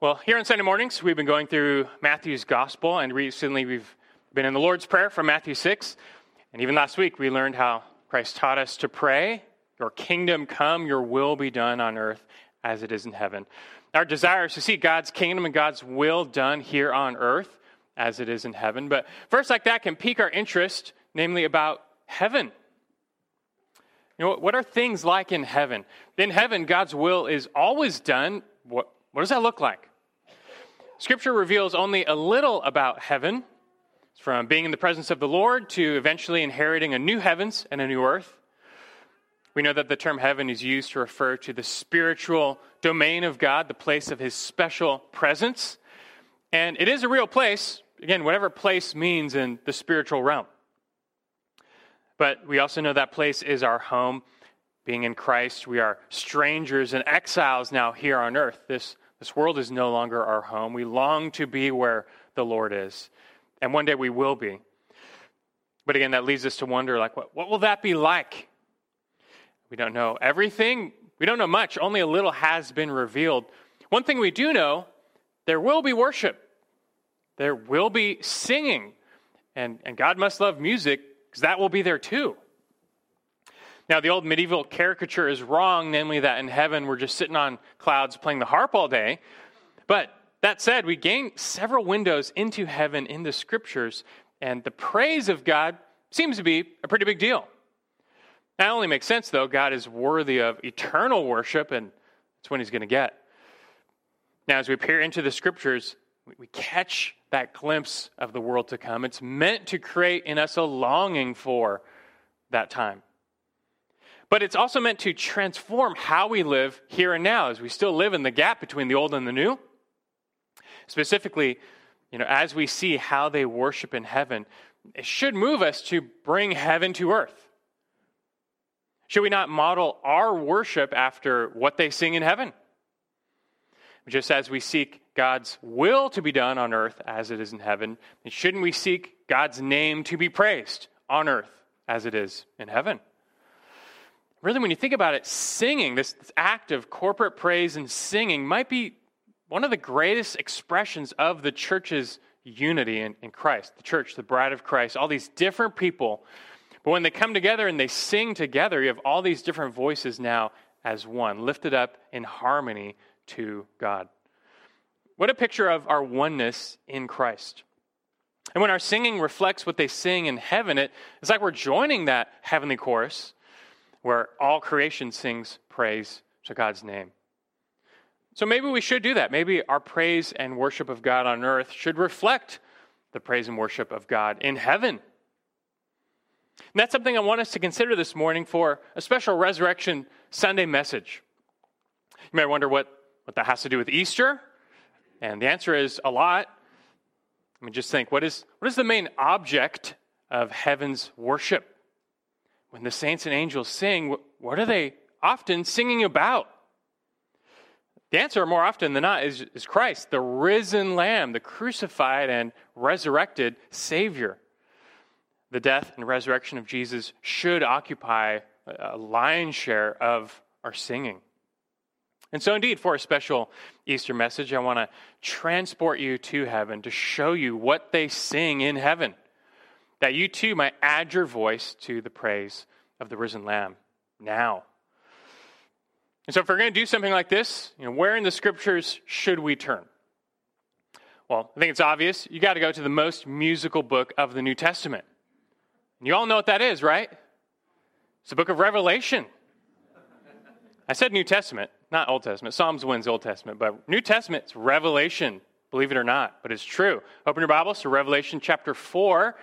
Well, here on Sunday mornings, we've been going through Matthew's gospel, and recently we've been in the Lord's Prayer from Matthew 6. And even last week, we learned how Christ taught us to pray, Your kingdom come, your will be done on earth as it is in heaven. Our desire is to see God's kingdom and God's will done here on earth as it is in heaven. But verse like that can pique our interest, namely about heaven. You know, what are things like in heaven? In heaven, God's will is always done. What, what does that look like? Scripture reveals only a little about heaven, from being in the presence of the Lord to eventually inheriting a new heavens and a new earth. We know that the term heaven is used to refer to the spiritual domain of God, the place of his special presence. And it is a real place, again, whatever place means in the spiritual realm. But we also know that place is our home. Being in Christ, we are strangers and exiles now here on earth. This this world is no longer our home. We long to be where the Lord is. And one day we will be. But again, that leads us to wonder like, what, what will that be like? We don't know everything. We don't know much. Only a little has been revealed. One thing we do know there will be worship, there will be singing. And, and God must love music because that will be there too. Now, the old medieval caricature is wrong, namely that in heaven we're just sitting on clouds playing the harp all day. But that said, we gain several windows into heaven in the scriptures, and the praise of God seems to be a pretty big deal. That only makes sense, though. God is worthy of eternal worship, and that's when he's going to get. Now, as we peer into the scriptures, we catch that glimpse of the world to come. It's meant to create in us a longing for that time. But it's also meant to transform how we live here and now as we still live in the gap between the old and the new. Specifically, you know, as we see how they worship in heaven, it should move us to bring heaven to earth. Should we not model our worship after what they sing in heaven? Just as we seek God's will to be done on earth as it is in heaven, shouldn't we seek God's name to be praised on earth as it is in heaven? Really, when you think about it, singing, this, act of corporate praise and singing, might be one of the greatest expressions of the church's unity in, in Christ. The church, the bride of Christ, all these different people. But when they come together and they sing together, you have all these different voices now as one, lifted up in harmony to God. What a picture of our oneness in Christ. And when our singing reflects what they sing in heaven, it, it's like we're joining that heavenly chorus where all creation sings praise to God's name. So maybe we should do that. Maybe our praise and worship of God on earth should reflect the praise and worship of God in heaven. And that's something I want us to consider this morning for a special Resurrection Sunday message. You may wonder what, what that has to do with Easter. And the answer is a lot. I mean, just think what is, what is the main object of heaven's worship? When the saints and angels sing, what are they often singing about? The answer, more often than not, is, is Christ, the risen Lamb, the crucified and resurrected Savior. The death and resurrection of Jesus should occupy a lion's share of our singing. And so, indeed, for a special Easter message, I want to transport you to heaven to show you what they sing in heaven that you too might add your voice to the praise of the risen Lamb now. And so, if we're going to do something like this, you know, where in the scriptures should we turn? Well, I think it's obvious. You got to go to the most musical book of the New Testament. And you all know what that is, right? It's the book of Revelation. I said New Testament, not Old Testament. Psalms wins Old Testament, but New Testament is Revelation, believe it or not, but it's true. Open your Bibles to Revelation chapter 4.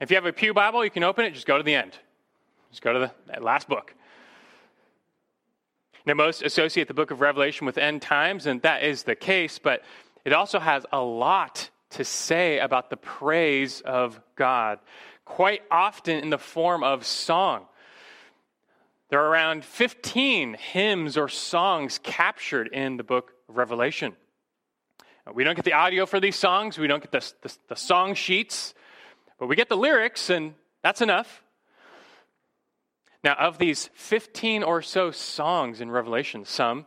If you have a Pew Bible, you can open it, just go to the end. Just go to the last book. Now, most associate the book of Revelation with end times, and that is the case, but it also has a lot to say about the praise of God, quite often in the form of song. There are around 15 hymns or songs captured in the book of Revelation. We don't get the audio for these songs, we don't get the, the, the song sheets. But we get the lyrics, and that's enough. Now, of these 15 or so songs in Revelation, some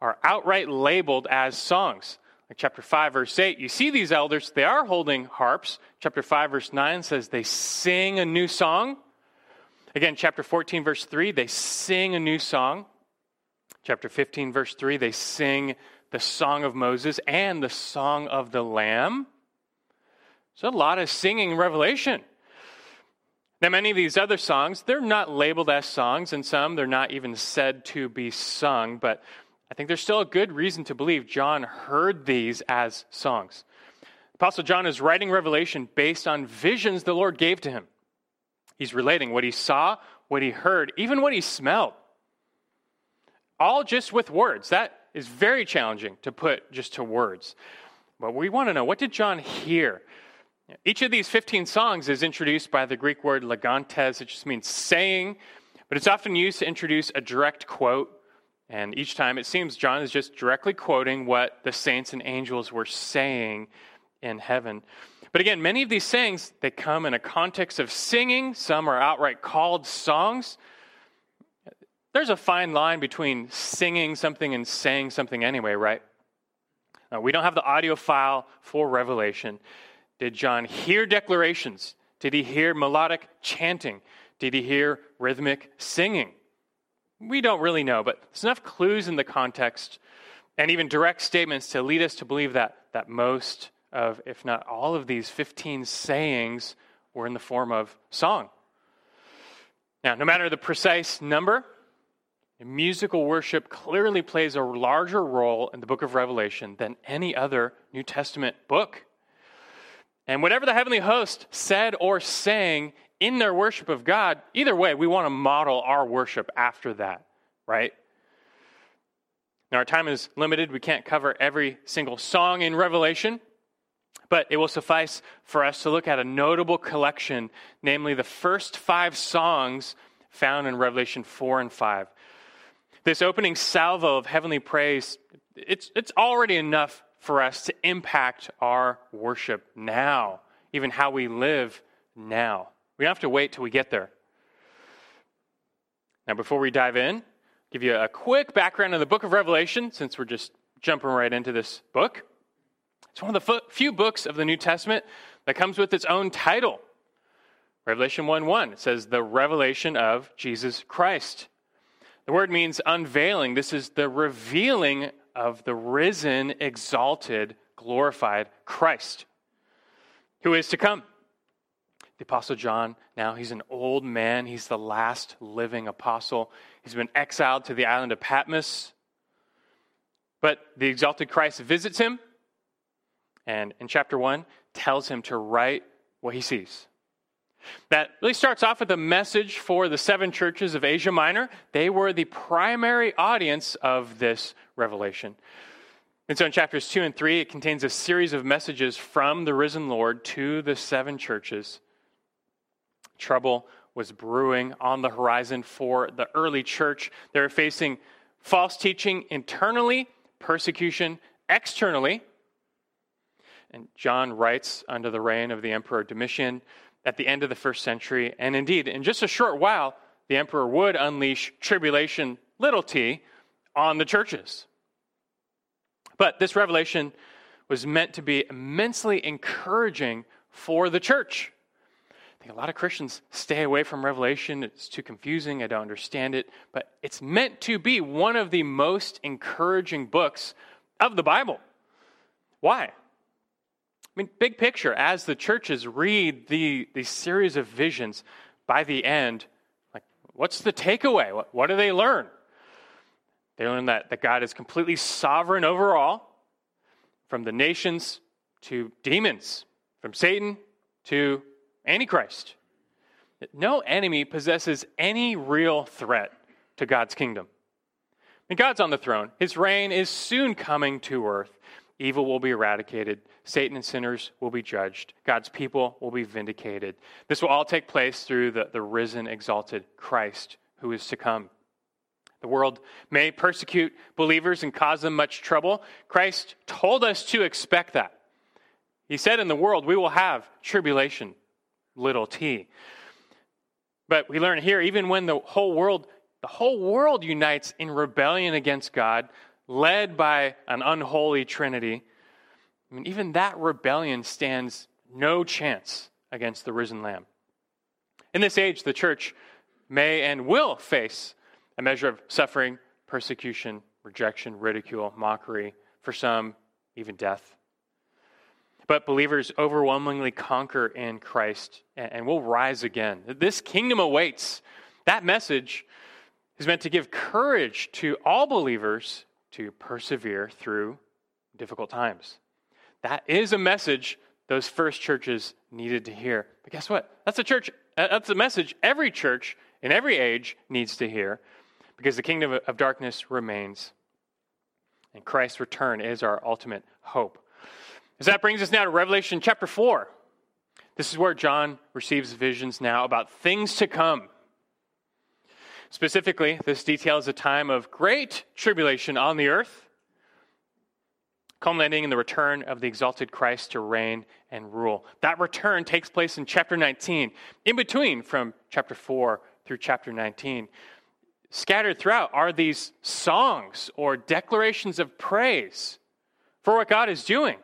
are outright labeled as songs, Like chapter 5, verse 8, you see these elders, they are holding harps. Chapter 5, verse 9 says they sing a new song. Again, chapter 14, verse 3, they sing a new song. Chapter 15, verse 3, they sing the song of Moses and the song of the Lamb. So a lot of singing in Revelation. Now, many of these other songs, they're not labeled as songs, and some they're not even said to be sung, but I think there's still a good reason to believe John heard these as songs. Apostle John is writing Revelation based on visions the Lord gave to him. He's relating what he saw, what he heard, even what he smelled. All just with words. That is very challenging to put just to words. But we want to know what did John hear? Each of these 15 songs is introduced by the Greek word legontes, it just means saying, but it's often used to introduce a direct quote. And each time it seems John is just directly quoting what the saints and angels were saying in heaven. But again, many of these sayings, they come in a context of singing. Some are outright called songs. There's a fine line between singing something and saying something anyway, right? Uh, we don't have the audio file for Revelation. Did John hear declarations? Did he hear melodic chanting? Did he hear rhythmic singing? We don't really know, but there's enough clues in the context and even direct statements to lead us to believe that, that most of, if not all of these 15 sayings were in the form of song. Now, no matter the precise number, musical worship clearly plays a larger role in the book of Revelation than any other New Testament book. And whatever the heavenly host said or sang in their worship of God, either way, we want to model our worship after that, right? Now, our time is limited. We can't cover every single song in Revelation, but it will suffice for us to look at a notable collection, namely the first five songs found in Revelation 4 and 5. This opening salvo of heavenly praise, it's, it's already enough for us to impact our worship now, even how we live now. We don't have to wait till we get there. Now, before we dive in, give you a quick background on the book of Revelation, since we're just jumping right into this book. It's one of the few books of the New Testament that comes with its own title. Revelation 1 1. It says, The revelation of Jesus Christ. The word means unveiling. This is the revealing of the risen, exalted, glorified Christ who is to come. The Apostle John, now he's an old man. He's the last living apostle. He's been exiled to the island of Patmos. But the exalted Christ visits him and in chapter 1 tells him to write what he sees. That really starts off with a message for the seven churches of Asia Minor. They were the primary audience of this revelation. And so in chapters 2 and 3, it contains a series of messages from the risen Lord to the seven churches. Trouble was brewing on the horizon for the early church. They were facing false teaching internally, persecution externally. And John writes under the reign of the Emperor Domitian at the end of the first century. And indeed, in just a short while, the emperor would unleash tribulation, little t, on the churches. But this revelation was meant to be immensely encouraging for the church. I think a lot of Christians stay away from Revelation. It's too confusing. I don't understand it. But it's meant to be one of the most encouraging books of the Bible. Why? I mean, big picture, as the churches read the, the series of visions, by the end, like, what's the takeaway? What, what do they learn? They learn that, that God is completely sovereign over all, from the nations to demons, from Satan to Antichrist. No enemy possesses any real threat to God's kingdom. And God's on the throne. His reign is soon coming to earth. Evil will be eradicated. Satan and sinners will be judged. God's people will be vindicated. This will all take place through the, the risen, exalted Christ who is to come. The world may persecute believers and cause them much trouble. Christ told us to expect that. He said, In the world, we will have tribulation, little t. But we learn here, even when the whole world, the whole world unites in rebellion against God, led by an unholy Trinity, I mean, even that rebellion stands no chance against the risen Lamb. In this age, the church may and will face a measure of suffering, persecution, rejection, ridicule, mockery, for some, even death. But believers overwhelmingly conquer in Christ and will rise again. This kingdom awaits. That message is meant to give courage to all believers to persevere through difficult times. That is a message those first churches needed to hear. But guess what? That's a church that's a message every church in every age needs to hear because the kingdom of darkness remains and Christ's return is our ultimate hope. As that brings us now to Revelation chapter 4. This is where John receives visions now about things to come. Specifically, this details a time of great tribulation on the earth, culminating in the return of the exalted Christ to reign and rule. That return takes place in chapter 19, in between from chapter 4 through chapter 19 scattered throughout are these songs or declarations of praise for what God is doing.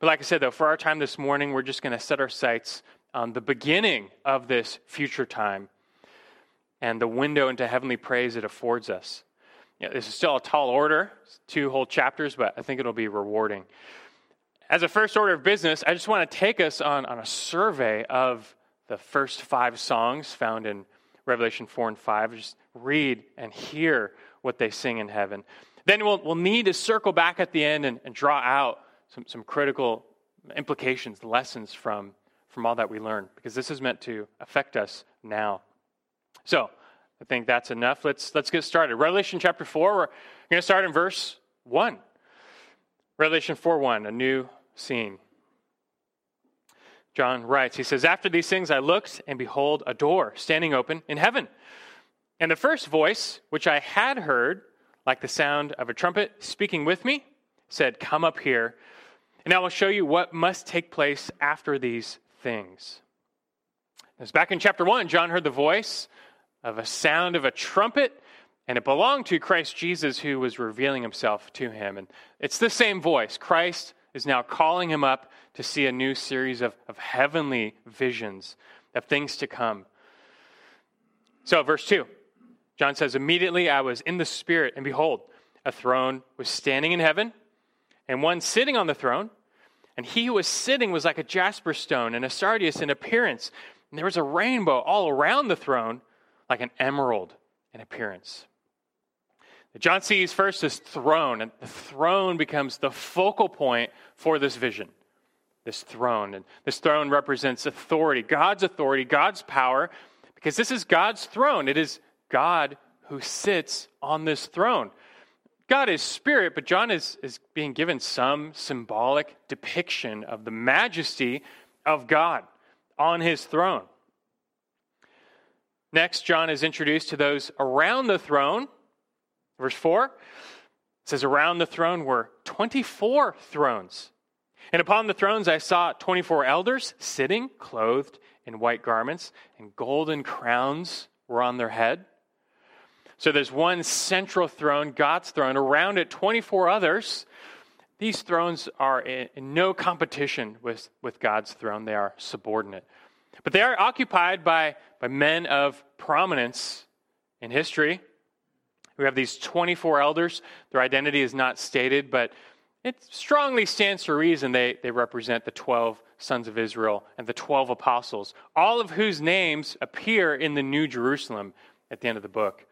But like I said, though, for our time this morning, we're just going to set our sights on the beginning of this future time and the window into heavenly praise it affords us. You know, this is still a tall order, two whole chapters, but I think it'll be rewarding. As a first order of business, I just want to take us on, on a survey of the first five songs found in Revelation 4 and 5. Just read and hear what they sing in heaven. Then we'll, we'll need to circle back at the end and, and draw out some, some critical implications, lessons from, from all that we learned, because this is meant to affect us now. So, I think that's enough. Let's, let's get started. Revelation chapter 4, we're going to start in verse 1. Revelation 4 1, a new scene. John writes, he says, After these things I looked, and behold, a door standing open in heaven. And the first voice, which I had heard, like the sound of a trumpet speaking with me, said, Come up here, and I will show you what must take place after these things. As back in chapter 1, John heard the voice of a sound of a trumpet, and it belonged to Christ Jesus who was revealing himself to him. And it's the same voice. Christ is now calling him up to see a new series of, of heavenly visions of things to come. So, verse 2, John says, Immediately I was in the Spirit, and behold, a throne was standing in heaven, and one sitting on the throne. And he who was sitting was like a jasper stone and a sardius in appearance. And there was a rainbow all around the throne, like an emerald in appearance. John sees first this throne, and the throne becomes the focal point for this vision. This throne. And this throne represents authority, God's authority, God's power, because this is God's throne. It is God who sits on this throne. God is spirit, but John is, is being given some symbolic depiction of the majesty of God on his throne. Next, John is introduced to those around the throne Verse 4 says, Around the throne were 24 thrones. And upon the thrones I saw 24 elders sitting, clothed in white garments, and golden crowns were on their head. So there's one central throne, God's throne, around it 24 others. These thrones are in, no competition with, with God's throne, they are subordinate. But they are occupied by, by men of prominence in history. We have these 24 elders. Their identity is not stated, but it strongly stands to reason they, they represent the 12 sons of Israel and the 12 apostles, all of whose names appear in the New Jerusalem at the end of the book.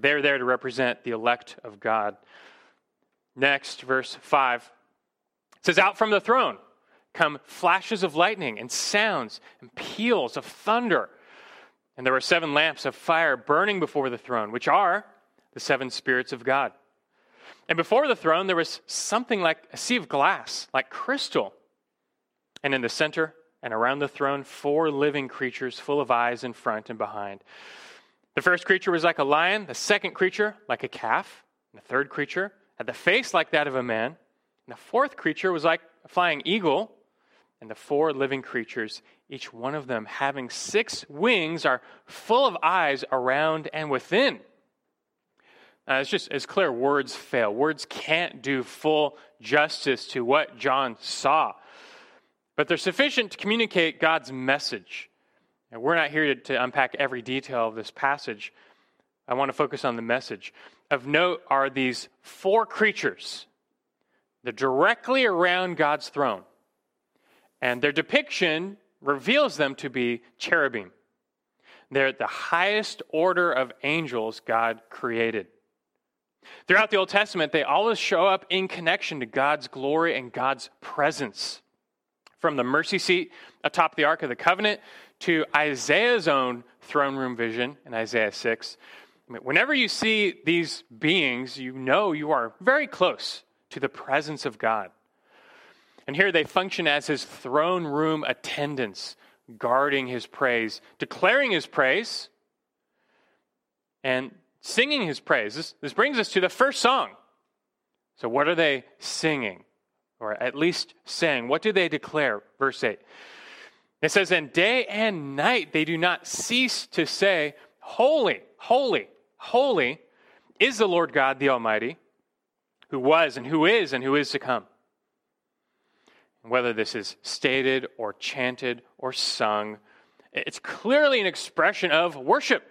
They're there to represent the elect of God. Next, verse 5 it says, Out from the throne come flashes of lightning and sounds and peals of thunder. And there were seven lamps of fire burning before the throne, which are the seven spirits of God. And before the throne, there was something like a sea of glass, like crystal. And in the center and around the throne, four living creatures full of eyes in front and behind. The first creature was like a lion, the second creature like a calf, and the third creature had the face like that of a man, and the fourth creature was like a flying eagle. And the four living creatures, each one of them having six wings, are full of eyes around and within. It's just, it's clear words fail. Words can't do full justice to what John saw. But they're sufficient to communicate God's message. And we're not here to, to unpack every detail of this passage. I want to focus on the message. Of note are these four creatures. They're directly around God's throne. And their depiction reveals them to be cherubim. They're the highest order of angels God created. Throughout the Old Testament, they always show up in connection to God's glory and God's presence. From the mercy seat atop the Ark of the Covenant to Isaiah's own throne room vision in Isaiah 6. Whenever you see these beings, you know you are very close to the presence of God. And here they function as his throne room attendants, guarding his praise, declaring his praise, and singing his praise. This, this brings us to the first song. So, what are they singing? Or at least saying? What do they declare? Verse 8. It says, And day and night they do not cease to say, Holy, holy, holy is the Lord God the Almighty, who was and who is and who is to come. Whether this is stated or chanted or sung, it's clearly an expression of worship.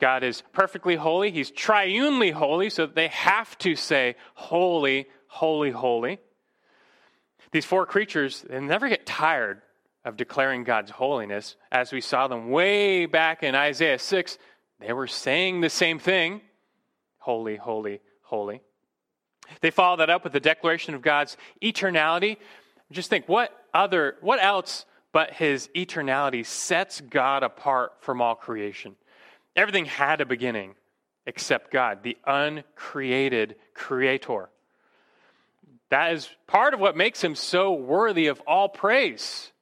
God is perfectly holy. He's triunely holy, so they have to say, Holy, holy, holy. These four creatures, they never get tired of declaring God's holiness. As we saw them way back in Isaiah 6, they were saying the same thing Holy, holy, holy. They follow that up with the declaration of God's eternality. Just think, what other, what else but his eternality sets God apart from all creation? Everything had a beginning except God, the uncreated creator. That is part of what makes him so worthy of all praise.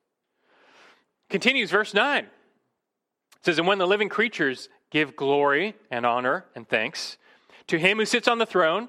Continues verse 9. It says, And when the living creatures give glory and honor and thanks to him who sits on the throne,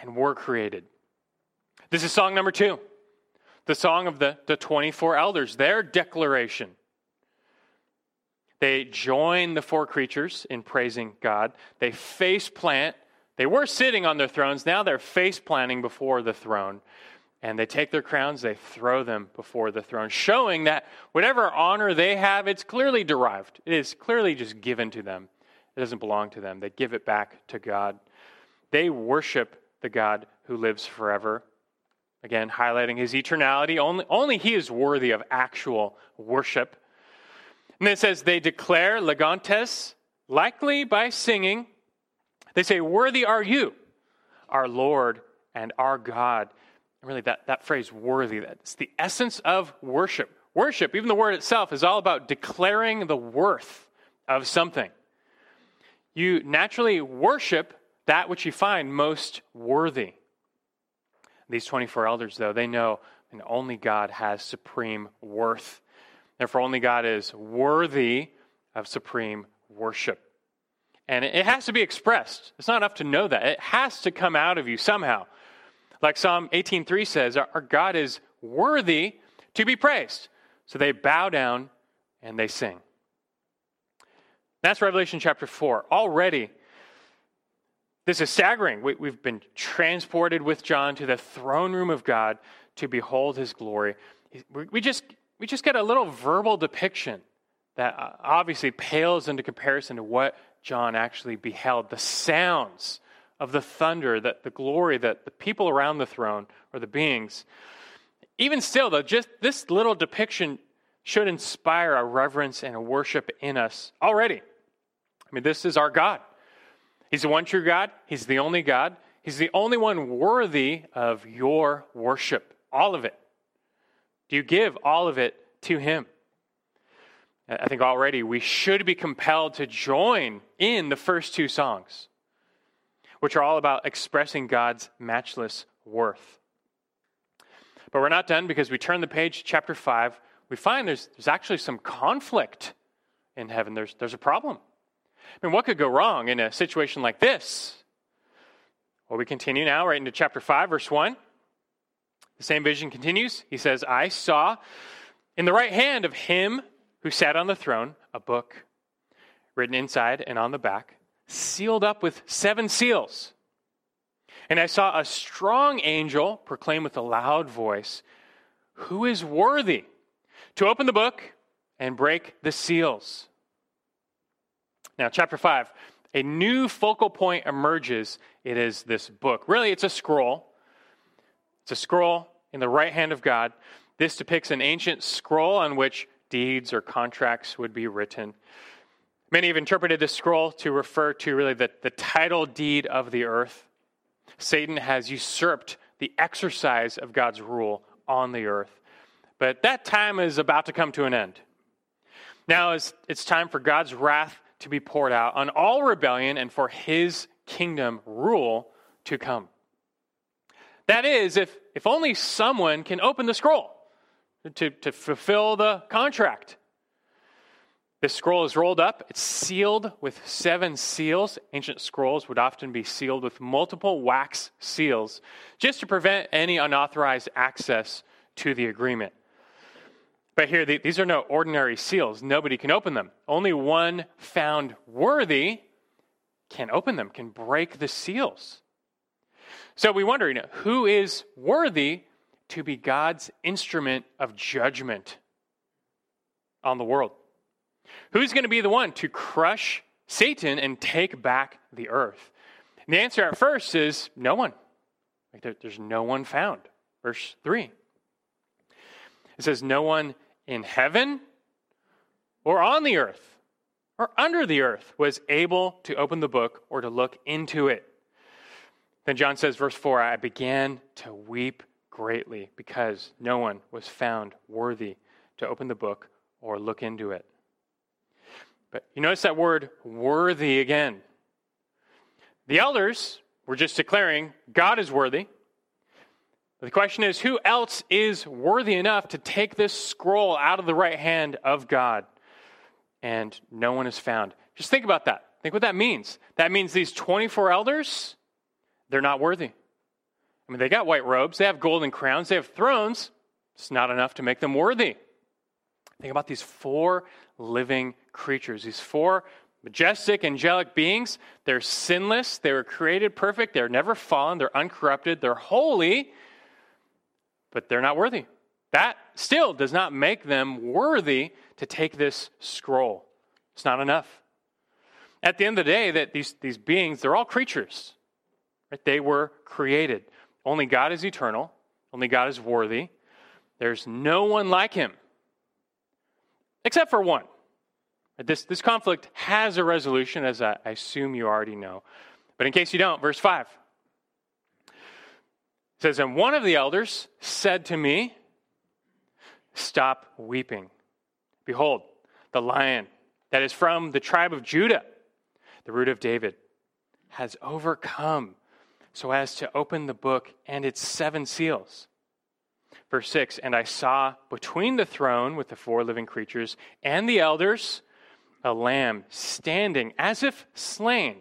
and were created. This is song number two the song of the, the 24 elders, their declaration. They join the four creatures in praising God. They face plant. They were sitting on their thrones. Now they're face planting before the throne. And they take their crowns, they throw them before the throne, showing that whatever honor they have, it's clearly derived. It is clearly just given to them. It doesn't belong to them. They give it back to God. They worship the God who lives forever. Again, highlighting his eternality. Only, only he is worthy of actual worship. And then it says, they declare legontes, likely by singing. They say, Worthy are you, our Lord and our God. And really, that, that phrase, worthy, that's the essence of worship. Worship, even the word itself, is all about declaring the worth of something. You naturally worship that which you find most worthy. These 24 elders, though, they know and only God has supreme worth. Therefore, only God is worthy of supreme worship. And it has to be expressed. It's not enough to know that. It has to come out of you somehow. Like Psalm 18:3 says, our God is worthy to be praised. So they bow down and they sing. That's Revelation chapter 4. Already this is staggering. We, have been transported with John to the throne room of God to behold his glory. We just, we just get a little verbal depiction that uh, obviously pales into comparison to what John actually beheld the sounds of the thunder, that the glory that the people around the throne or the beings. Even still, though, just this little depiction should inspire a reverence and a worship in us already. I mean, this is our God. He's the one true God. He's the only God. He's the only one worthy of your worship, all of it. Do you give all of it to Him? I think already we should be compelled to join in the first two songs. which are all about expressing God's matchless worth. But we're not done because we turn the page to chapter 5. We find there's, there's actually some conflict in heaven. There's, there's a problem. I mean, what could go wrong in a situation like this? Well, we continue now right into chapter 5, verse 1. The same vision continues. He says, I saw in the right hand of him who sat on the throne a book written inside and on the back, sealed up with seven seals. And I saw a strong angel proclaim with a loud voice, Who is worthy to open the book and break the seals? Now, chapter 5, a new focal point emerges. It is this book. Really, it's a scroll. It's a scroll in the right hand of God. This depicts an ancient scroll on which deeds or contracts would be written. Many have interpreted this scroll to refer to really the, the title deed of the earth. Satan has usurped the exercise of God's rule on the earth. But that time is about to come to an end. Now it's, it's time for God's wrath to be poured out on all rebellion and for his kingdom rule to come. That is, if, if only someone can open the scroll to, to fulfill the contract. This scroll is rolled up, it's sealed with seven seals. Ancient scrolls would often be sealed with multiple wax seals just to prevent any unauthorized access to the agreement. But here, these are no ordinary seals. Nobody can open them. Only one found worthy can open them, can break the seals. So we wonder, you know, who is worthy to be God's instrument of judgment on the world? Who's going to be the one to crush Satan and take back the earth? And the answer at first is no one. Like there, there's no one found. Verse 3. It says, No one in heaven or on the earth or under the earth was able to open the book or to look into it. Then John says, verse 4 I began to weep greatly because no one was found worthy to open the book or look into it. But you notice that word worthy again. The elders were just declaring God is worthy. The question is, who else is worthy enough to take this scroll out of the right hand of God? And no one is found. Just think about that. Think what that means. That means these 24 elders, they're not worthy. I mean, they got white robes, they have golden crowns, they have thrones. It's not enough to make them worthy. Think about these four living creatures, these four majestic, angelic beings. They're sinless, they were created perfect, they're never fallen, they're uncorrupted, they're holy, but they're not worthy. That still does not make them worthy to take this scroll. It's not enough. At the end of the day, that these, these beings, they're all creatures. Right? They were created. Only God is eternal. Only God is worthy. There's no one like him, except for one. This, this conflict has a resolution, as I, I assume you already know. But in case you don't, verse 5 says, And one of the elders said to me, Stop weeping. Behold, the lion that is from the tribe of Judah, the root of David, has overcome so as to open the book and its seven seals. Verse 6 And I saw between the throne with the four living creatures and the elders a lamb standing as if slain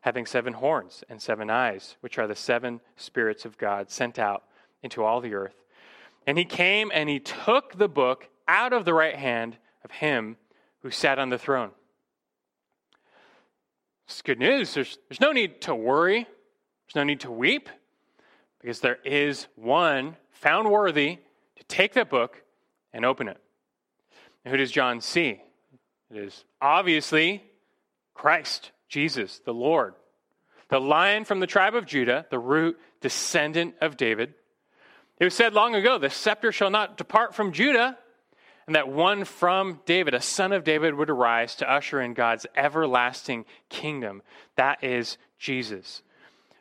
having seven horns and seven eyes, which are the seven spirits of God sent out into all the earth. And he came and he took the book out of the right hand of him who sat on the throne. It's good news. There's, there's no need to worry, there's no need to weep, because there is one found worthy to take that book and open it. And who does John see? It is obviously Christ, Jesus, the Lord, the lion from the tribe of Judah, the root descendant of David. It was said long ago, the scepter shall not depart from Judah, and that one from David, a son of David, would arise to usher in God's everlasting kingdom. That is Jesus.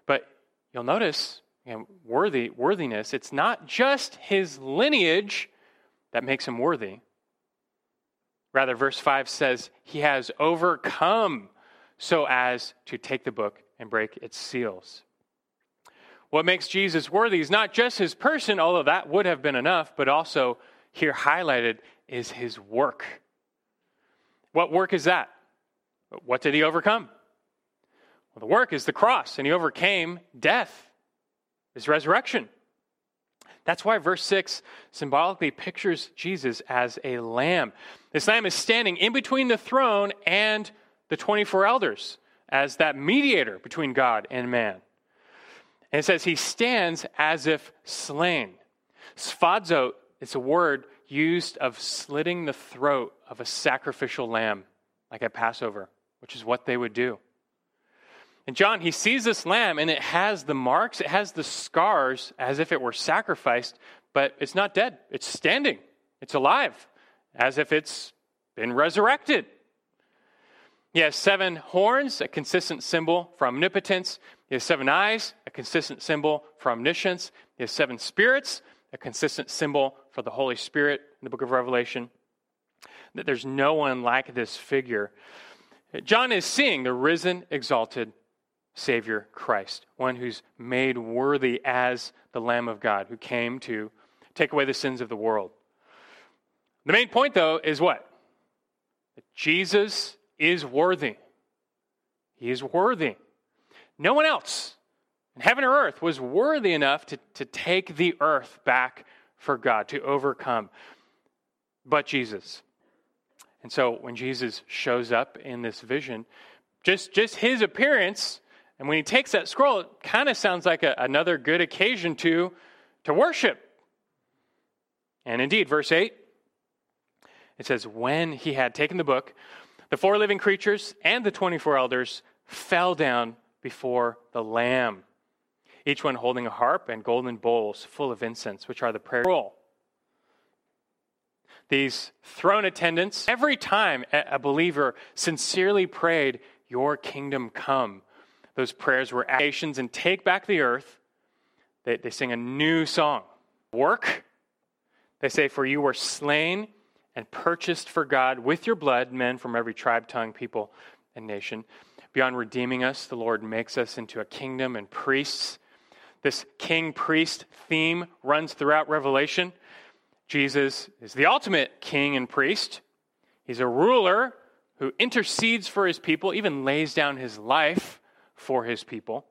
But you'll notice, you worthy, worthiness, it's not just his lineage that makes him worthy. Rather, verse 5 says, He has overcome so as to take the book and break its seals. What makes Jesus worthy is not just his person, although that would have been enough, but also here highlighted is his work. What work is that? What did he overcome? Well, the work is the cross, and he overcame death, his resurrection. That's why verse 6 symbolically pictures Jesus as a lamb. This lamb is standing in between the throne and the 24 elders as that mediator between God and man. And it says he stands as if slain. Sphadzo is a word used of slitting the throat of a sacrificial lamb, like at Passover, which is what they would do. And John, he sees this lamb and it has the marks, it has the scars as if it were sacrificed, but it's not dead. It's standing, it's alive, as if it's been resurrected. He has seven horns, a consistent symbol for omnipotence. He has seven eyes, a consistent symbol for omniscience. He has seven spirits, a consistent symbol for the Holy Spirit in the book of Revelation. That there's no one like this figure. John is seeing the risen, exalted Savior Christ, one who's made worthy as the Lamb of God, who came to take away the sins of the world. The main point, though, is what? That Jesus is worthy. He is worthy. No one else in heaven or earth was worthy enough to, to take the earth back for God, to overcome, but Jesus. And so when Jesus shows up in this vision, just, just his appearance, and when he takes that scroll, it kind of sounds like a, another good occasion to, to worship. And indeed, verse 8, it says, When he had taken the book, the four living creatures and the 24 elders fell down before the Lamb, each one holding a harp and golden bowls full of incense, which are the prayer roll. These throne attendants, every time a believer sincerely prayed, Your kingdom come, those prayers were actions and take back the earth. They, they sing a new song. Work. They say, For you were slain and purchased for God with your blood men from every tribe, tongue, people, and nation. Beyond redeeming us, the Lord makes us into a kingdom and priests. This king priest theme runs throughout Revelation. Jesus is the ultimate king and priest. He's a ruler who intercedes for his people, even lays down his life for his people.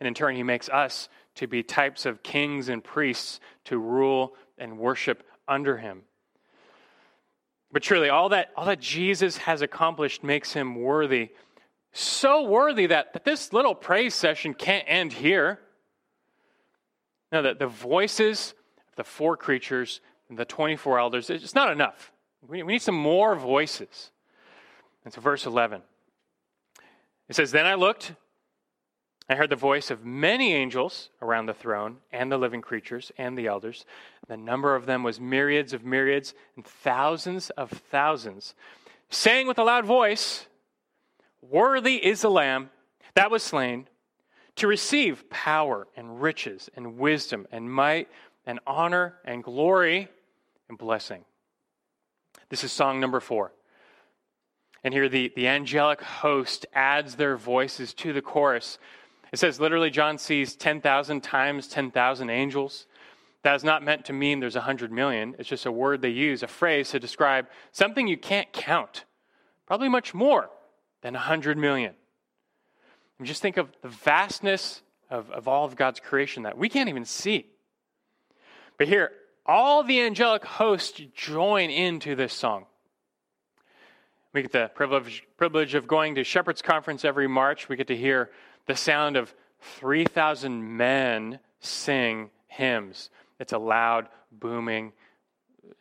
And in turn, he makes us to be types of kings and priests to rule and worship under him. But truly, all that, all that Jesus has accomplished makes him worthy. So worthy that, that this little praise session can't end here. No, that the voices of the four creatures and the 24 elders, it's not enough. We need some more voices. And so, verse 11. It says, Then I looked, I heard the voice of many angels around the throne, and the living creatures, and the elders. The number of them was myriads of myriads, and thousands of thousands, saying with a loud voice, Worthy is the Lamb that was slain to receive power and riches and wisdom and might and honor and glory and blessing. This is song number four. And here the, the angelic host adds their voices to the chorus it says literally, John sees 10,000 times 10,000 angels. That is not meant to mean there's 100 million. It's just a word they use, a phrase to describe something you can't count. Probably much more than 100 million. And just think of the vastness of, of all of God's creation that we can't even see. But here, all the angelic hosts join into this song. We get the privilege, privilege of going to Shepherd's Conference every March. We get to hear the sound of 3,000 men sing hymns. It's a loud, booming,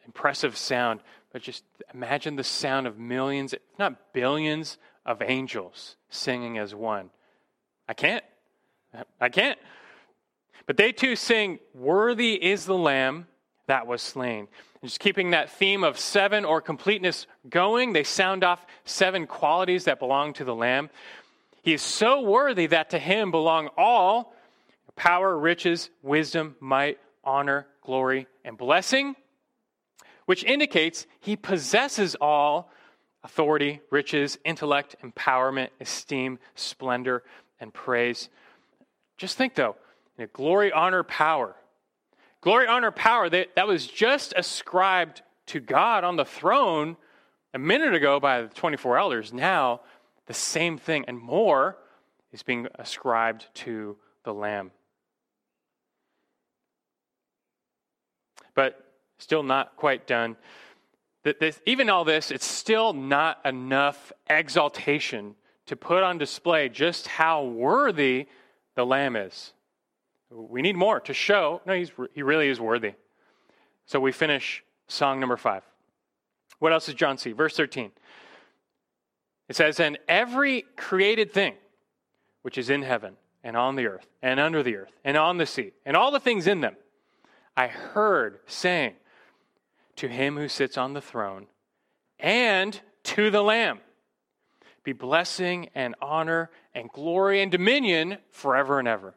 impressive sound. But just imagine the sound of millions, if not billions, of angels singing as one. I can't. I can't. But they too sing, Worthy is the Lamb that was slain. And just keeping that theme of seven or completeness going, they sound off seven qualities that belong to the Lamb. He is so worthy that to him belong all power, riches, wisdom, might, honor, glory, and blessing, which indicates he possesses all authority, riches, intellect, empowerment, esteem, splendor, and praise. Just think, though, you know, glory, honor, power. Glory, honor, power, that, that was just ascribed to God on the throne a minute ago by the 24 elders. Now, the same thing and more is being ascribed to the Lamb. But still not quite done. This, even all this, it's still not enough exaltation to put on display just how worthy the Lamb is. We need more to show, no, he's, he really is worthy. So we finish song number five. What else does John see? Verse 13. It says, And every created thing which is in heaven and on the earth and under the earth and on the sea and all the things in them, I heard saying to him who sits on the throne and to the Lamb be blessing and honor and glory and dominion forever and ever.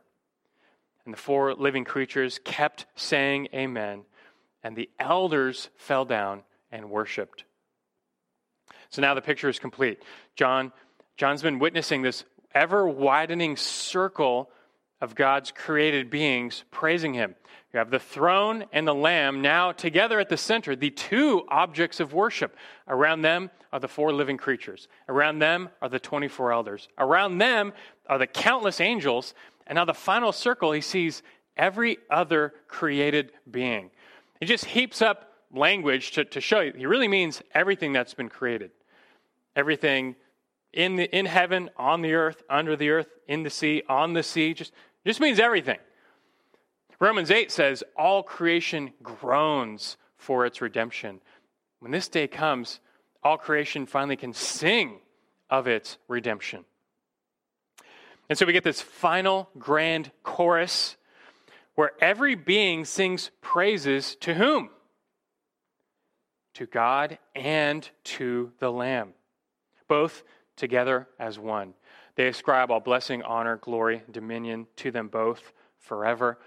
And the four living creatures kept saying, Amen. And the elders fell down and worshiped. So now the picture is complete. John, John's been witnessing this ever widening circle of God's created beings praising him. You have the throne and the lamb now together at the center, the two objects of worship. Around them are the four living creatures. Around them are the 24 elders. Around them are the countless angels. And now the final circle, he sees every other created being. He just heaps up language to, to show you. He really means everything that's been created. Everything in, the, in heaven, on the earth, under the earth, in the sea, on the sea. Just, just means everything. Romans 8 says, All creation groans for its redemption. When this day comes, all creation finally can sing of its redemption. And so we get this final grand chorus where every being sings praises to whom? To God and to the Lamb, both together as one. They ascribe all blessing, honor, glory, dominion to them both forever.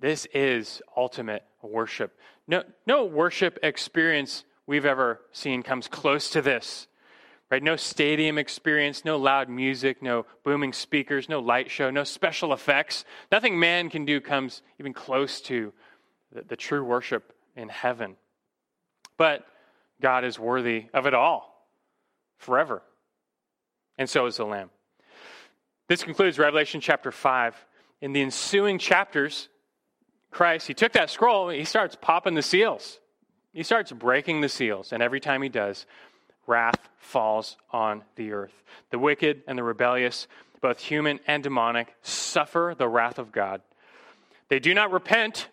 This is ultimate worship. No, no worship experience we've ever seen comes close to this. Right? No stadium experience, no loud music, no booming speakers, no light show, no special effects. Nothing man can do comes even close to the, the true worship in heaven. But God is worthy of it all forever. And so is the Lamb. This concludes Revelation chapter 5. In the ensuing chapters, Christ, he took that scroll, he starts popping the seals. He starts breaking the seals, and every time he does, wrath falls on the earth. The wicked and the rebellious, both human and demonic, suffer the wrath of God. They do not repent,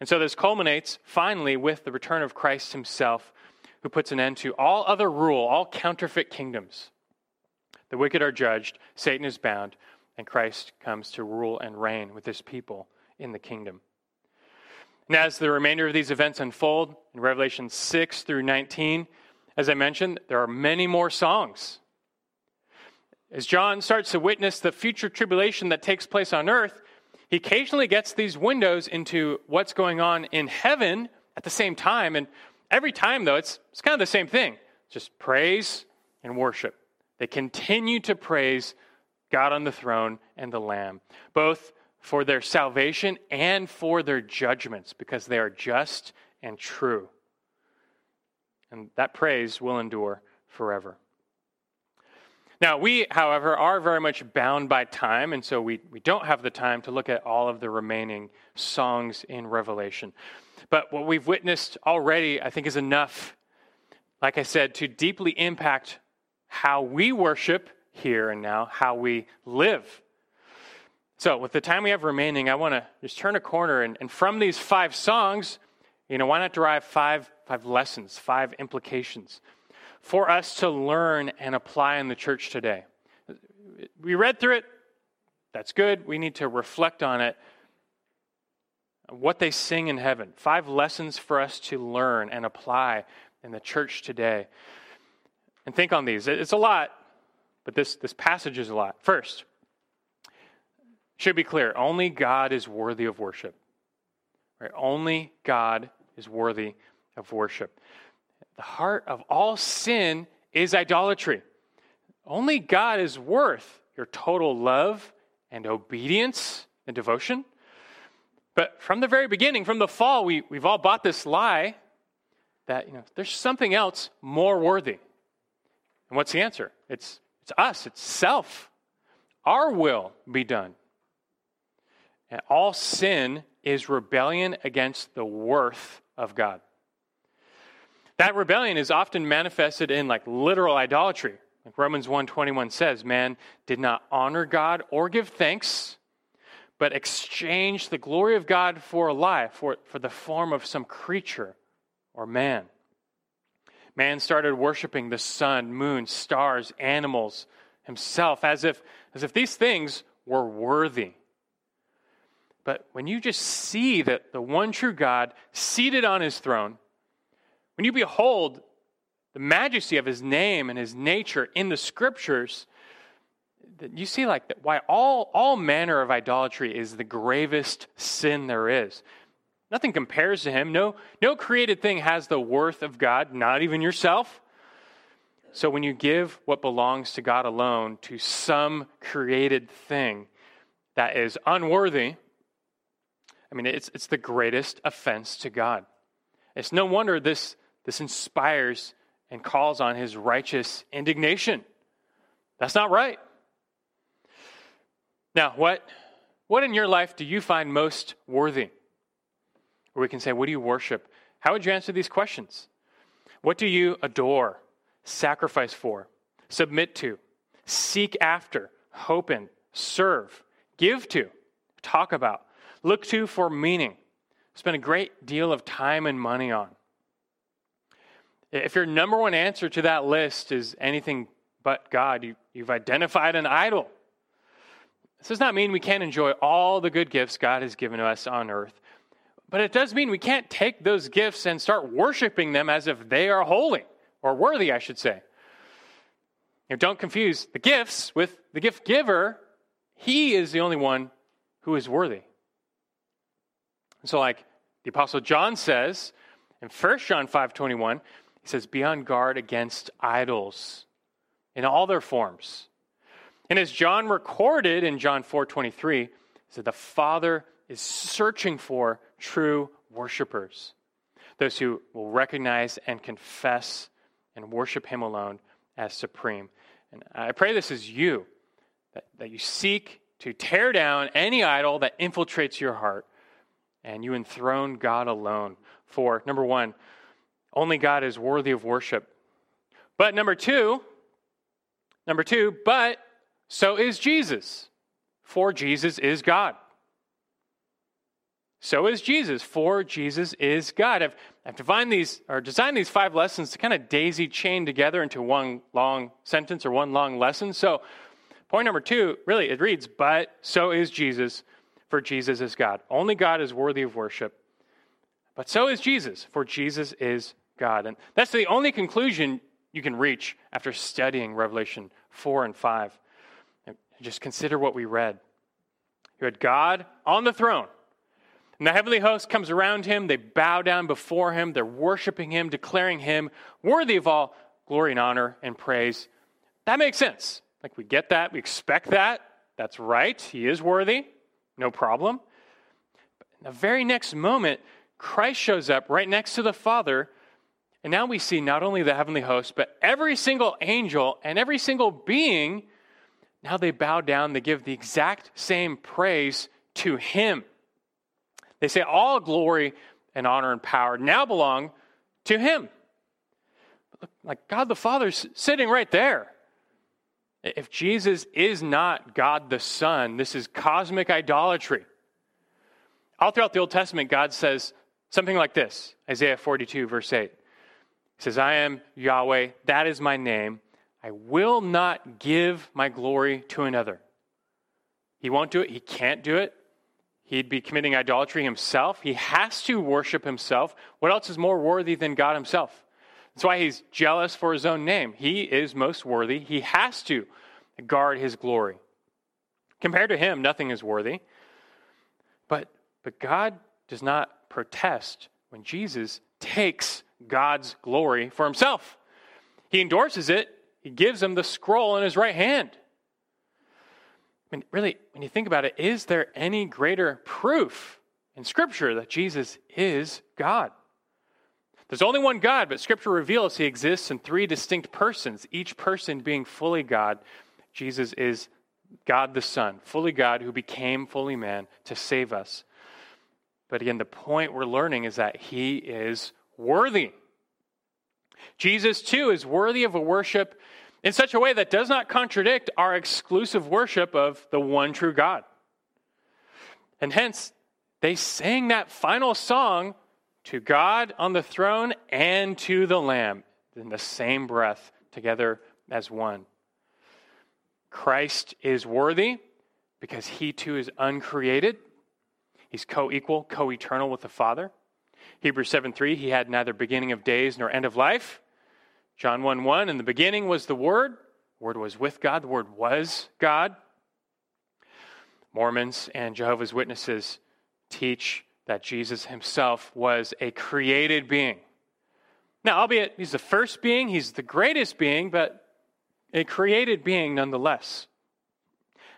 and so this culminates finally with the return of Christ himself, who puts an end to all other rule, all counterfeit kingdoms. The wicked are judged, Satan is bound, and Christ comes to rule and reign with his people in the kingdom. And as the remainder of these events unfold in Revelation 6 through 19, as I mentioned, there are many more songs. As John starts to witness the future tribulation that takes place on earth, he occasionally gets these windows into what's going on in heaven at the same time. And every time, though, it's, it's kind of the same thing just praise and worship. They continue to praise God on the throne and the Lamb, both for their salvation and for their judgments, because they are just and true. And that praise will endure forever. Now, we, however, are very much bound by time, and so we, we don't have the time to look at all of the remaining songs in Revelation. But what we've witnessed already, I think, is enough, like I said, to deeply impact how we worship here and now, how we live. So, with the time we have remaining, I want to just turn a corner and, and from these five songs, you know, why not derive five, five lessons, five implications for us to learn and apply in the church today? We read through it. That's good. We need to reflect on it. What they sing in heaven. Five lessons for us to learn and apply in the church today. And think on these. It's a lot, but this, this passage is a lot. First, should be clear only God is worthy of worship. Right? Only God is worthy of worship. The heart of all sin is idolatry. Only God is worth your total love and obedience and devotion. But from the very beginning, from the fall, we, we've all bought this lie that you know, there's something else more worthy. And what's the answer? It's, it's us, it's self. Our will be done. And all sin is rebellion against the worth of God. That rebellion is often manifested in like literal idolatry. Like Romans 1:21 says, man did not honor God or give thanks, but exchanged the glory of God for a lie, for, for the form of some creature or man. Man started worshiping the sun, moon, stars, animals, himself, as if, as if these things were worthy. But when you just see that the one true God seated on his throne, when you behold the majesty of his name and his nature in the scriptures, you see like why all, all manner of idolatry is the gravest sin there is. Nothing compares to him. No, no created thing has the worth of God, not even yourself. So when you give what belongs to God alone to some created thing that is unworthy, I mean, it's, it's the greatest offense to God. It's no wonder this, this inspires and calls on his righteous indignation. That's not right. Now, what, what in your life do you find most worthy? Or we can say, what do you worship? How would you answer these questions? What do you adore, sacrifice for, submit to, seek after, hope in, serve, give to, talk about? look to for meaning, spend a great deal of time and money on. If your number one answer to that list is anything but God, you, you've identified an idol. This does not mean we can't enjoy all the good gifts God has given us on earth, but it does mean we can't take those gifts and start worshiping them as if they are holy or worthy, I should say. You know, don't confuse the gifts with the gift giver. He is the only one who is worthy. And So, like the Apostle John says in 1 John 5.21, he says, be on guard against idols in all their forms. And as John recorded in John 4.23, he said, the Father is searching for true worshipers, those who will recognize and confess and worship him alone as supreme. And I pray this is you, that, that you seek to tear down any idol that infiltrates your heart and you enthrone God alone. For number one, only God is worthy of worship. But number two, number two, but so is Jesus, for Jesus is God. So is Jesus, for Jesus is God. I've, I've defined these or designed these five lessons to kind of daisy chain together into one long sentence or one long lesson. So, point number two, really, it reads, but so is Jesus, for Jesus is God. Only God is worthy of worship. But so is Jesus, for Jesus is God. And that's the only conclusion you can reach after studying Revelation 4 and 5. And just consider what we read. You had God on the throne. And the heavenly host comes around him. They bow down before him. They're worshiping him, declaring him worthy of all glory and honor and praise. That makes sense. Like we get that. We expect that. That's right. He is worthy no problem. But in the very next moment, Christ shows up right next to the Father. And now we see not only the heavenly host, but every single angel and every single being. Now they bow down, they give the exact same praise to Him. They say, All glory and honor and power now belong to Him. Like God the Father's sitting right there. If Jesus is not God the Son, this is cosmic idolatry. All throughout the Old Testament, God says something like this Isaiah 42, verse 8. He says, I am Yahweh, that is my name. I will not give my glory to another. He won't do it, he can't do it. He'd be committing idolatry himself. He has to worship himself. What else is more worthy than God himself? That's why he's jealous for his own name. He is most worthy. He has to guard his glory. Compared to him, nothing is worthy. But, but God does not protest when Jesus takes God's glory for himself. He endorses it, he gives him the scroll in his right hand. I mean, really, when you think about it, is there any greater proof in Scripture that Jesus is God? There's only one God, but Scripture reveals he exists in three distinct persons, each person being fully God. Jesus is God the Son, fully God who became fully man to save us. But again, the point we're learning is that he is worthy. Jesus, too, is worthy of a worship in such a way that does not contradict our exclusive worship of the one true God. And hence, they sang that final song to God on the throne and to the Lamb in the same breath, together as one. Christ is worthy because he too is uncreated. He's co equal, co eternal with the Father. Hebrews 7 3, he had neither beginning of days nor end of life. John 1 1, in the beginning was the Word. The Word was with God. The Word was God. Mormons and Jehovah's Witnesses teach that Jesus himself was a created being. Now, albeit he's the first being, he's the greatest being, but a created being nonetheless.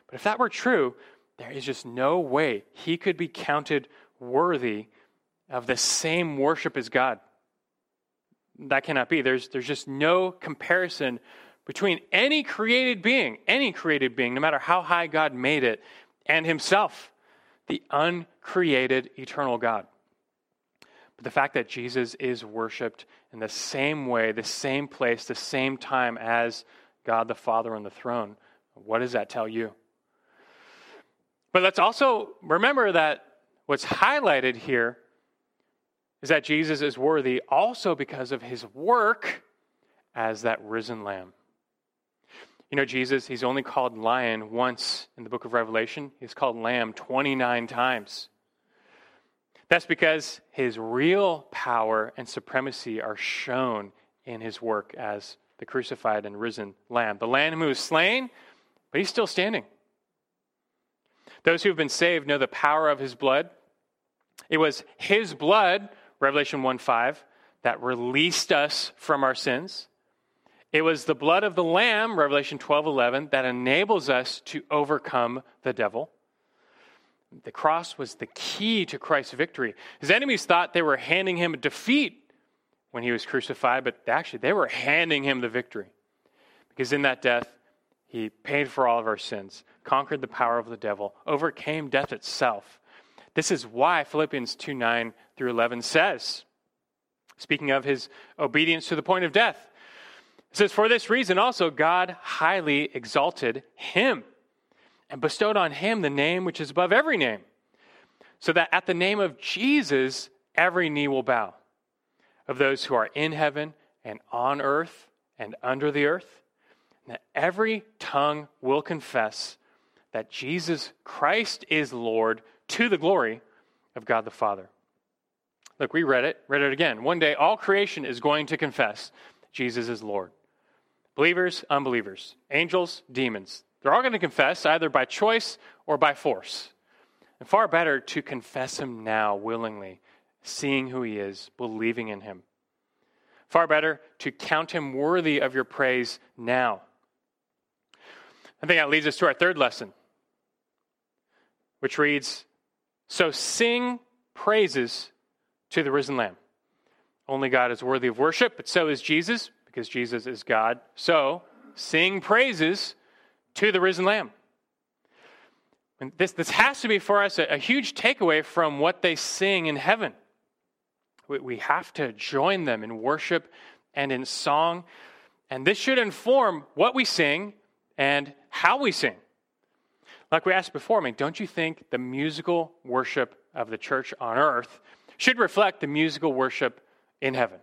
But if that were true, there is just no way he could be counted worthy of the same worship as God. That cannot be. There's, there's just no comparison between any created being, any created being, no matter how high God made it, and himself, the uncreated eternal God. But the fact that Jesus is worshiped in the same way, the same place, the same time as God the Father on the throne, what does that tell you? But let's also remember that what's highlighted here is that Jesus is worthy also because of his work as that risen lamb. You know, Jesus, he's only called lion once in the book of Revelation. He's called lamb 29 times. That's because his real power and supremacy are shown in his work as the crucified and risen lamb. The lamb who was slain, but he's still standing. Those who have been saved know the power of his blood. It was his blood, Revelation 1 5, that released us from our sins. It was the blood of the Lamb, Revelation 12 11, that enables us to overcome the devil. The cross was the key to Christ's victory. His enemies thought they were handing him a defeat when he was crucified, but actually they were handing him the victory. Because in that death, he paid for all of our sins, conquered the power of the devil, overcame death itself. This is why Philippians 2 9 through 11 says, speaking of his obedience to the point of death, it says, For this reason also God highly exalted him and bestowed on him the name which is above every name, so that at the name of Jesus every knee will bow, of those who are in heaven and on earth and under the earth that every tongue will confess that Jesus Christ is Lord to the glory of God the Father. Look, we read it, read it again. One day all creation is going to confess Jesus is Lord. Believers, unbelievers, angels, demons, they're all going to confess either by choice or by force. And far better to confess him now willingly, seeing who he is, believing in him. Far better to count him worthy of your praise now I think that leads us to our third lesson, which reads So sing praises to the risen Lamb. Only God is worthy of worship, but so is Jesus, because Jesus is God. So sing praises to the risen Lamb. And this, this has to be for us a, a huge takeaway from what they sing in heaven. We, we have to join them in worship and in song. And this should inform what we sing and how we sing. Like we asked before, I mean, don't you think the musical worship of the church on earth should reflect the musical worship in heaven?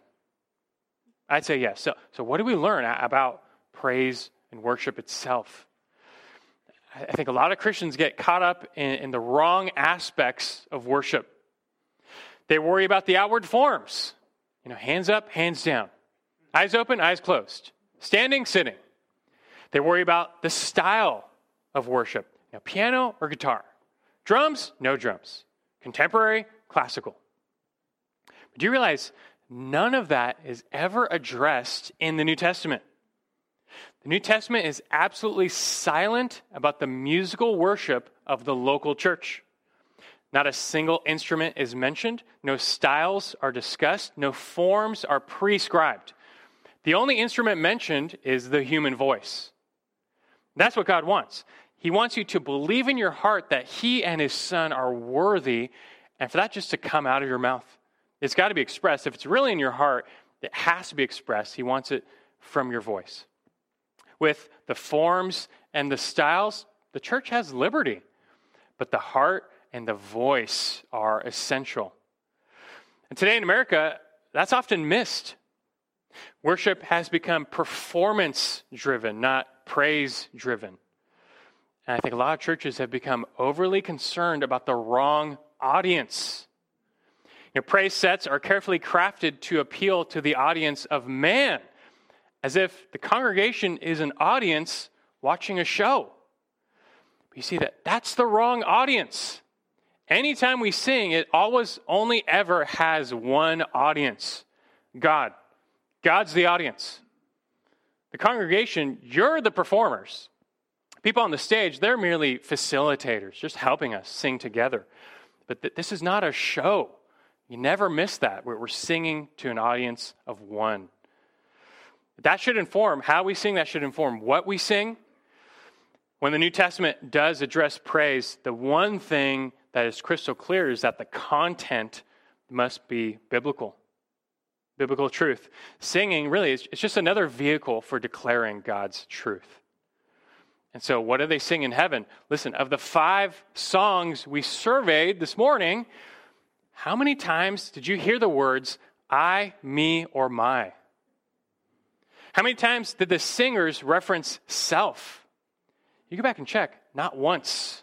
I'd say yes. So, so what do we learn about praise and worship itself? I think a lot of Christians get caught up in, in the wrong aspects of worship. They worry about the outward forms. You know, hands up, hands down. Eyes open, eyes closed. Standing, sitting. They worry about the style of worship now, piano or guitar. Drums, no drums. Contemporary, classical. Do you realize none of that is ever addressed in the New Testament? The New Testament is absolutely silent about the musical worship of the local church. Not a single instrument is mentioned, no styles are discussed, no forms are prescribed. The only instrument mentioned is the human voice. That's what God wants. He wants you to believe in your heart that He and His Son are worthy, and for that just to come out of your mouth. It's got to be expressed. If it's really in your heart, it has to be expressed. He wants it from your voice. With the forms and the styles, the church has liberty, but the heart and the voice are essential. And today in America, that's often missed. Worship has become performance driven, not praise driven. And I think a lot of churches have become overly concerned about the wrong audience. You know, praise sets are carefully crafted to appeal to the audience of man, as if the congregation is an audience watching a show. You see that that's the wrong audience. Anytime we sing, it always only ever has one audience God. God's the audience. The congregation, you're the performers. People on the stage, they're merely facilitators, just helping us sing together. But th- this is not a show. You never miss that. We're, singing to an audience of one. That should inform how we sing, that should inform what we sing. When the New Testament does address praise, the one thing that is crystal clear is that the content must be biblical. Biblical truth. Singing really is it's just another vehicle for declaring God's truth. And so, what do they sing in heaven? Listen, of the five songs we surveyed this morning, how many times did you hear the words I, me, or my? How many times did the singers reference self? You go back and check. Not once.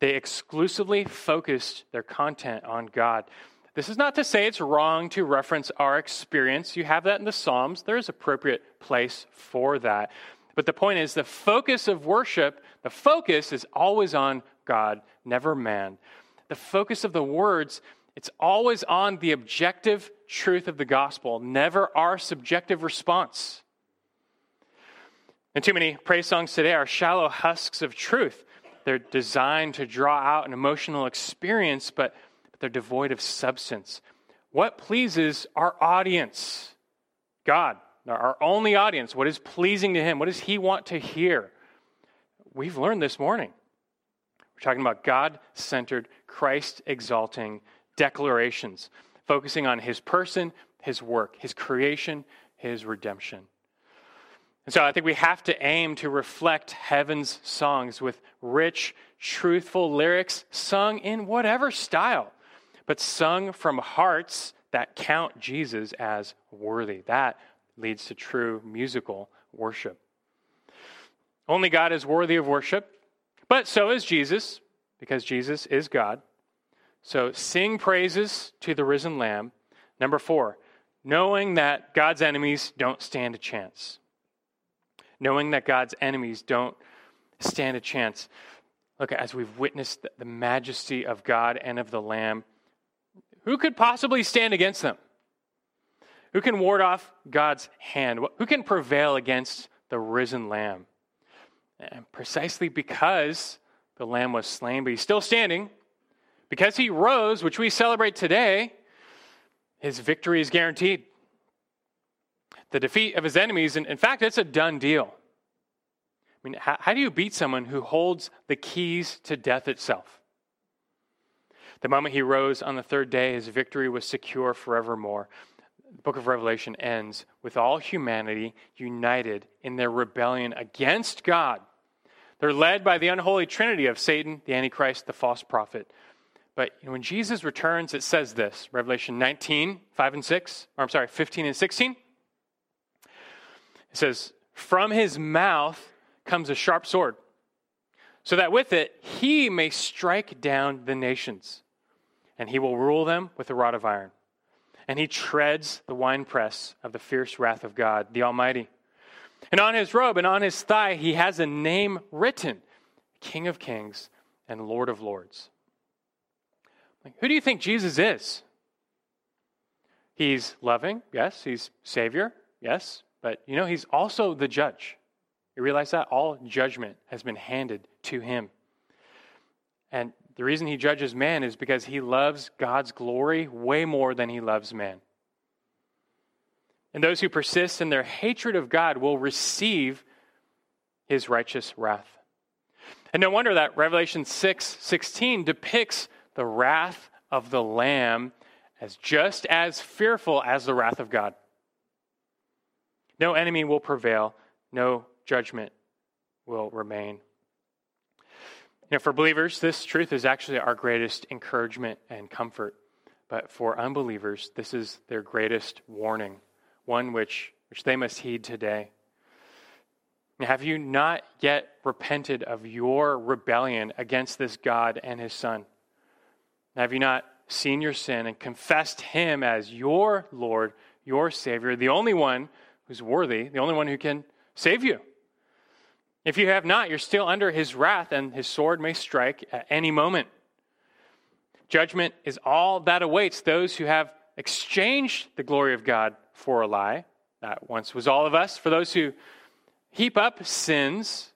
They exclusively focused their content on God. This is not to say it's wrong to reference our experience. You have that in the Psalms. There is appropriate place for that. But the point is the focus of worship, the focus is always on God, never man. The focus of the words, it's always on the objective truth of the gospel, never our subjective response. And too many praise songs today are shallow husks of truth. They're designed to draw out an emotional experience, but, but they're devoid of substance. What pleases our audience? God our only audience, what is pleasing to Him? What does He want to hear? We've learned this morning. Talking about God centered, Christ exalting declarations, focusing on His person, His work, His creation, His redemption. And so I think we have to aim to reflect heaven's songs with rich, truthful lyrics sung in whatever style, but sung from hearts that count Jesus as worthy. That leads to true musical worship. Only God is worthy of worship, but so is Jesus, because Jesus is God. So sing praises to the risen Lamb. Number four, knowing that God's enemies don't stand a chance. Knowing that God's enemies don't stand a chance. Look, as we've witnessed the majesty of God and of the Lamb, who could possibly stand against them? Who can ward off God's hand? Who can prevail against the risen lamb? And precisely because the lamb was slain, but he's still standing, because he rose, which we celebrate today, his victory is guaranteed. The defeat of his enemies, and in fact, it's a done deal. I mean, how, how do you beat someone who holds the keys to death itself? The moment he rose on the third day, his victory was secure forevermore the book of Revelation ends with all humanity united in their rebellion against God. They're led by the unholy trinity of Satan, the Antichrist, the false prophet. But when Jesus returns, it says this Revelation 19, 5 and 6, or I'm sorry, 15 and 16. It says, From his mouth comes a sharp sword, so that with it he may strike down the nations, and he will rule them with a rod of iron and he treads the winepress of the fierce wrath of God, the Almighty. And on his robe and on his thigh, he has a name written King of Kings and Lord of Lords. Like, who do you think Jesus is? He's loving, yes. He's Savior, yes. but you know, he's also the judge. You realize that? All judgment has been handed to him. And the reason he judges man is because he loves God's glory way more than he loves man. And those who persist in their hatred of God will receive his righteous wrath. And no wonder that Revelation 6 16 depicts the wrath of the Lamb as just as fearful as the wrath of God. No enemy will prevail, no judgment will remain. You know, for believers, this truth is actually our greatest encouragement and comfort. But for unbelievers, this is their greatest warning, one which, which they must heed today. Have you not yet repented of your rebellion against this God and his Son? Have you not seen your sin and confessed him as your Lord, your Savior, the only one who's worthy, the only one who can save you? If you have not, you're still under his wrath, and his sword may strike at any moment. Judgment is all that awaits those who have exchanged the glory of God for a lie. That once was all of us. For those who heap up sins,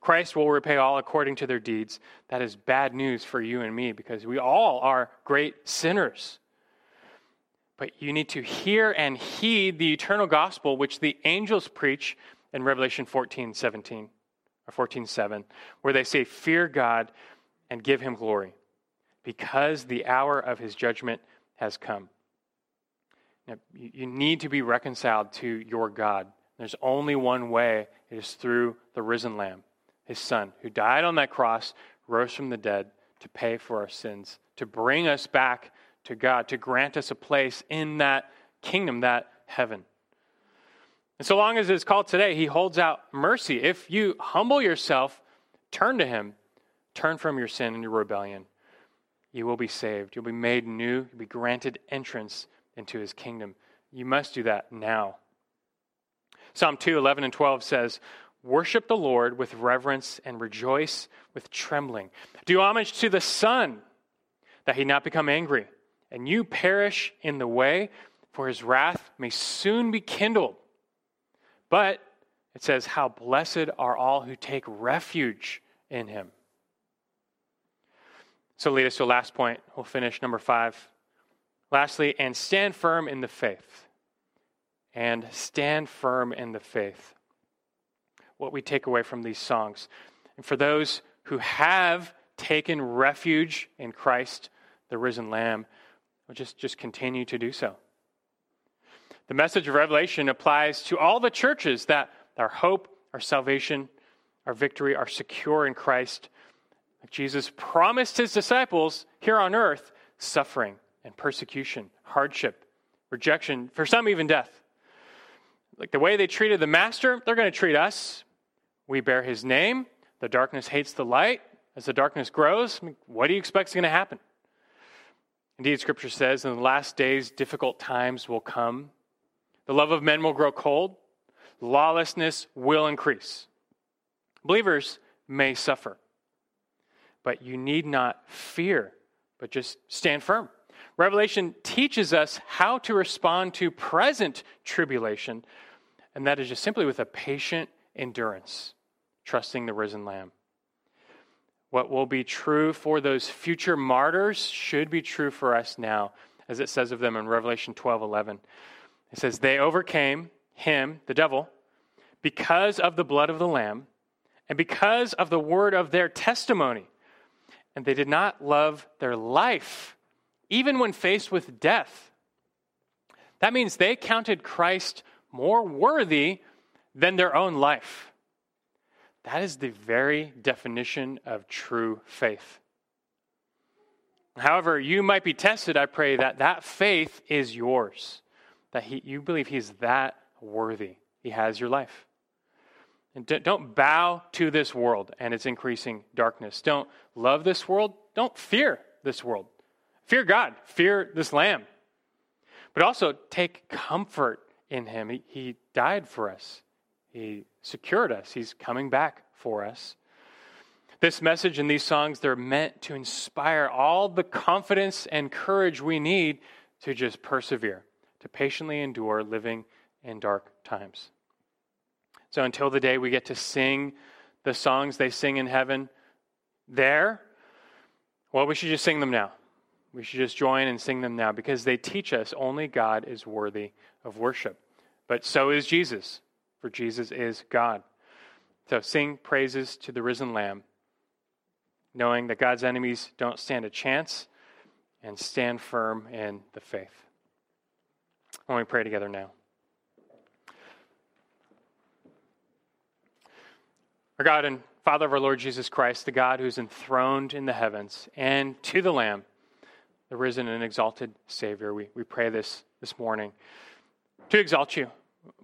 Christ will repay all according to their deeds. That is bad news for you and me because we all are great sinners. But you need to hear and heed the eternal gospel which the angels preach in Revelation 14 17 or 14 7, where they say, Fear God and give him glory, because the hour of his judgment has come. Now, you need to be reconciled to your God. There's only one way it is through the risen Lamb, his Son, who died on that cross, rose from the dead to pay for our sins, to bring us back to God, to grant us a place in that kingdom, that heaven. And so long as it is called today, he holds out mercy. If you humble yourself, turn to him, turn from your sin and your rebellion, you will be saved. You'll be made new. You'll be granted entrance into his kingdom. You must do that now. Psalm 2 11 and 12 says, Worship the Lord with reverence and rejoice with trembling. Do homage to the Son, that he not become angry, and you perish in the way, for his wrath may soon be kindled. But it says, How blessed are all who take refuge in him. So, lead us to a last point. We'll finish number five. Lastly, and stand firm in the faith. And stand firm in the faith. What we take away from these songs. And for those who have taken refuge in Christ, the risen Lamb, just, just continue to do so. The message of Revelation applies to all the churches that our hope, our salvation, our victory are secure in Christ. Jesus promised his disciples here on earth suffering and persecution, hardship, rejection, for some, even death. Like the way they treated the master, they're going to treat us. We bear his name. The darkness hates the light. As the darkness grows, what do you expect is going to happen? Indeed, Scripture says in the last days, difficult times will come. The love of men will grow cold. Lawlessness will increase. Believers may suffer, but you need not fear, but just stand firm. Revelation teaches us how to respond to present tribulation, and that is just simply with a patient endurance, trusting the risen Lamb. What will be true for those future martyrs should be true for us now, as it says of them in Revelation 12 11. It says, They overcame him, the devil, because of the blood of the Lamb and because of the word of their testimony. And they did not love their life, even when faced with death. That means they counted Christ more worthy than their own life. That is the very definition of true faith. However, you might be tested, I pray that that faith is yours that he, you believe he's that worthy. He has your life. And don't bow to this world and its increasing darkness. Don't love this world. Don't fear this world. Fear God. Fear this Lamb. But also take comfort in Him. He, he died for us, He secured us, He's coming back for us. This message and these songs, they're meant to inspire all the confidence and courage we need to just persevere to patiently endure living in dark times. So until the day we get to sing the songs they sing in heaven there, well, we should just sing them now. We should just join and sing them now because they teach us only God is worthy of worship. But so is Jesus, for Jesus is God. So sing praises to the risen Lamb, knowing that God's enemies don't stand a chance, and stand firm in the faith. When we pray together now. Our God and Father of our Lord Jesus Christ, the God who's enthroned in the heavens, and to the Lamb, the risen and exalted Savior, we, we pray this this morning to exalt you.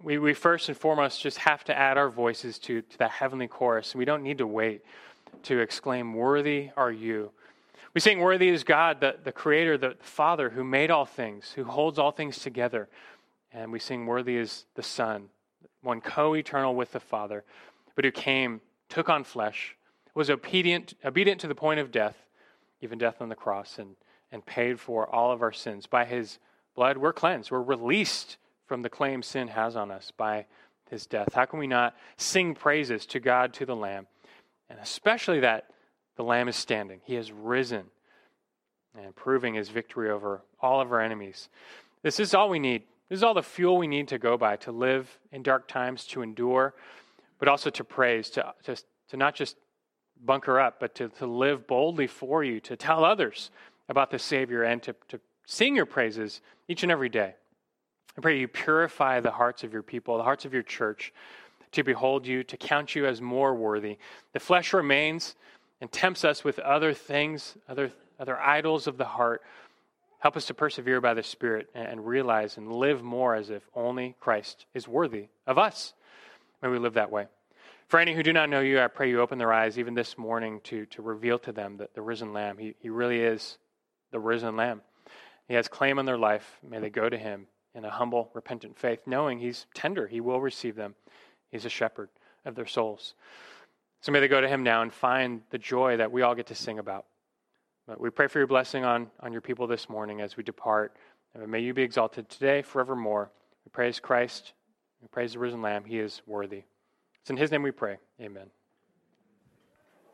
We, we first and foremost just have to add our voices to, to that heavenly chorus. We don't need to wait to exclaim, Worthy are you. We sing, Worthy is God, the, the Creator, the Father who made all things, who holds all things together. And we sing, Worthy is the Son, one co eternal with the Father, but who came took on flesh, was obedient, obedient to the point of death, even death on the cross, and, and paid for all of our sins. By his blood, we're cleansed. We're released from the claim sin has on us by his death. How can we not sing praises to God, to the Lamb? And especially that the Lamb is standing, he has risen and proving his victory over all of our enemies. This is all we need. This is all the fuel we need to go by to live in dark times, to endure but also to praise, to, to, to not just bunker up, but to, to live boldly for you, to tell others about the Savior, and to, to sing your praises each and every day. I pray you purify the hearts of your people, the hearts of your church, to behold you, to count you as more worthy. The flesh remains and tempts us with other things, other, other idols of the heart. Help us to persevere by the Spirit and realize and live more as if only Christ is worthy of us. May we live that way. For any who do not know you, I pray you open their eyes even this morning to, to reveal to them that the risen Lamb, he, he really is the risen Lamb. He has claim on their life. May they go to him in a humble, repentant faith, knowing he's tender. He will receive them. He's a shepherd of their souls. So may they go to him now and find the joy that we all get to sing about. But we pray for your blessing on, on your people this morning as we depart. And may you be exalted today, forevermore. We praise Christ we praise the risen Lamb. He is worthy. It's in His name we pray. Amen.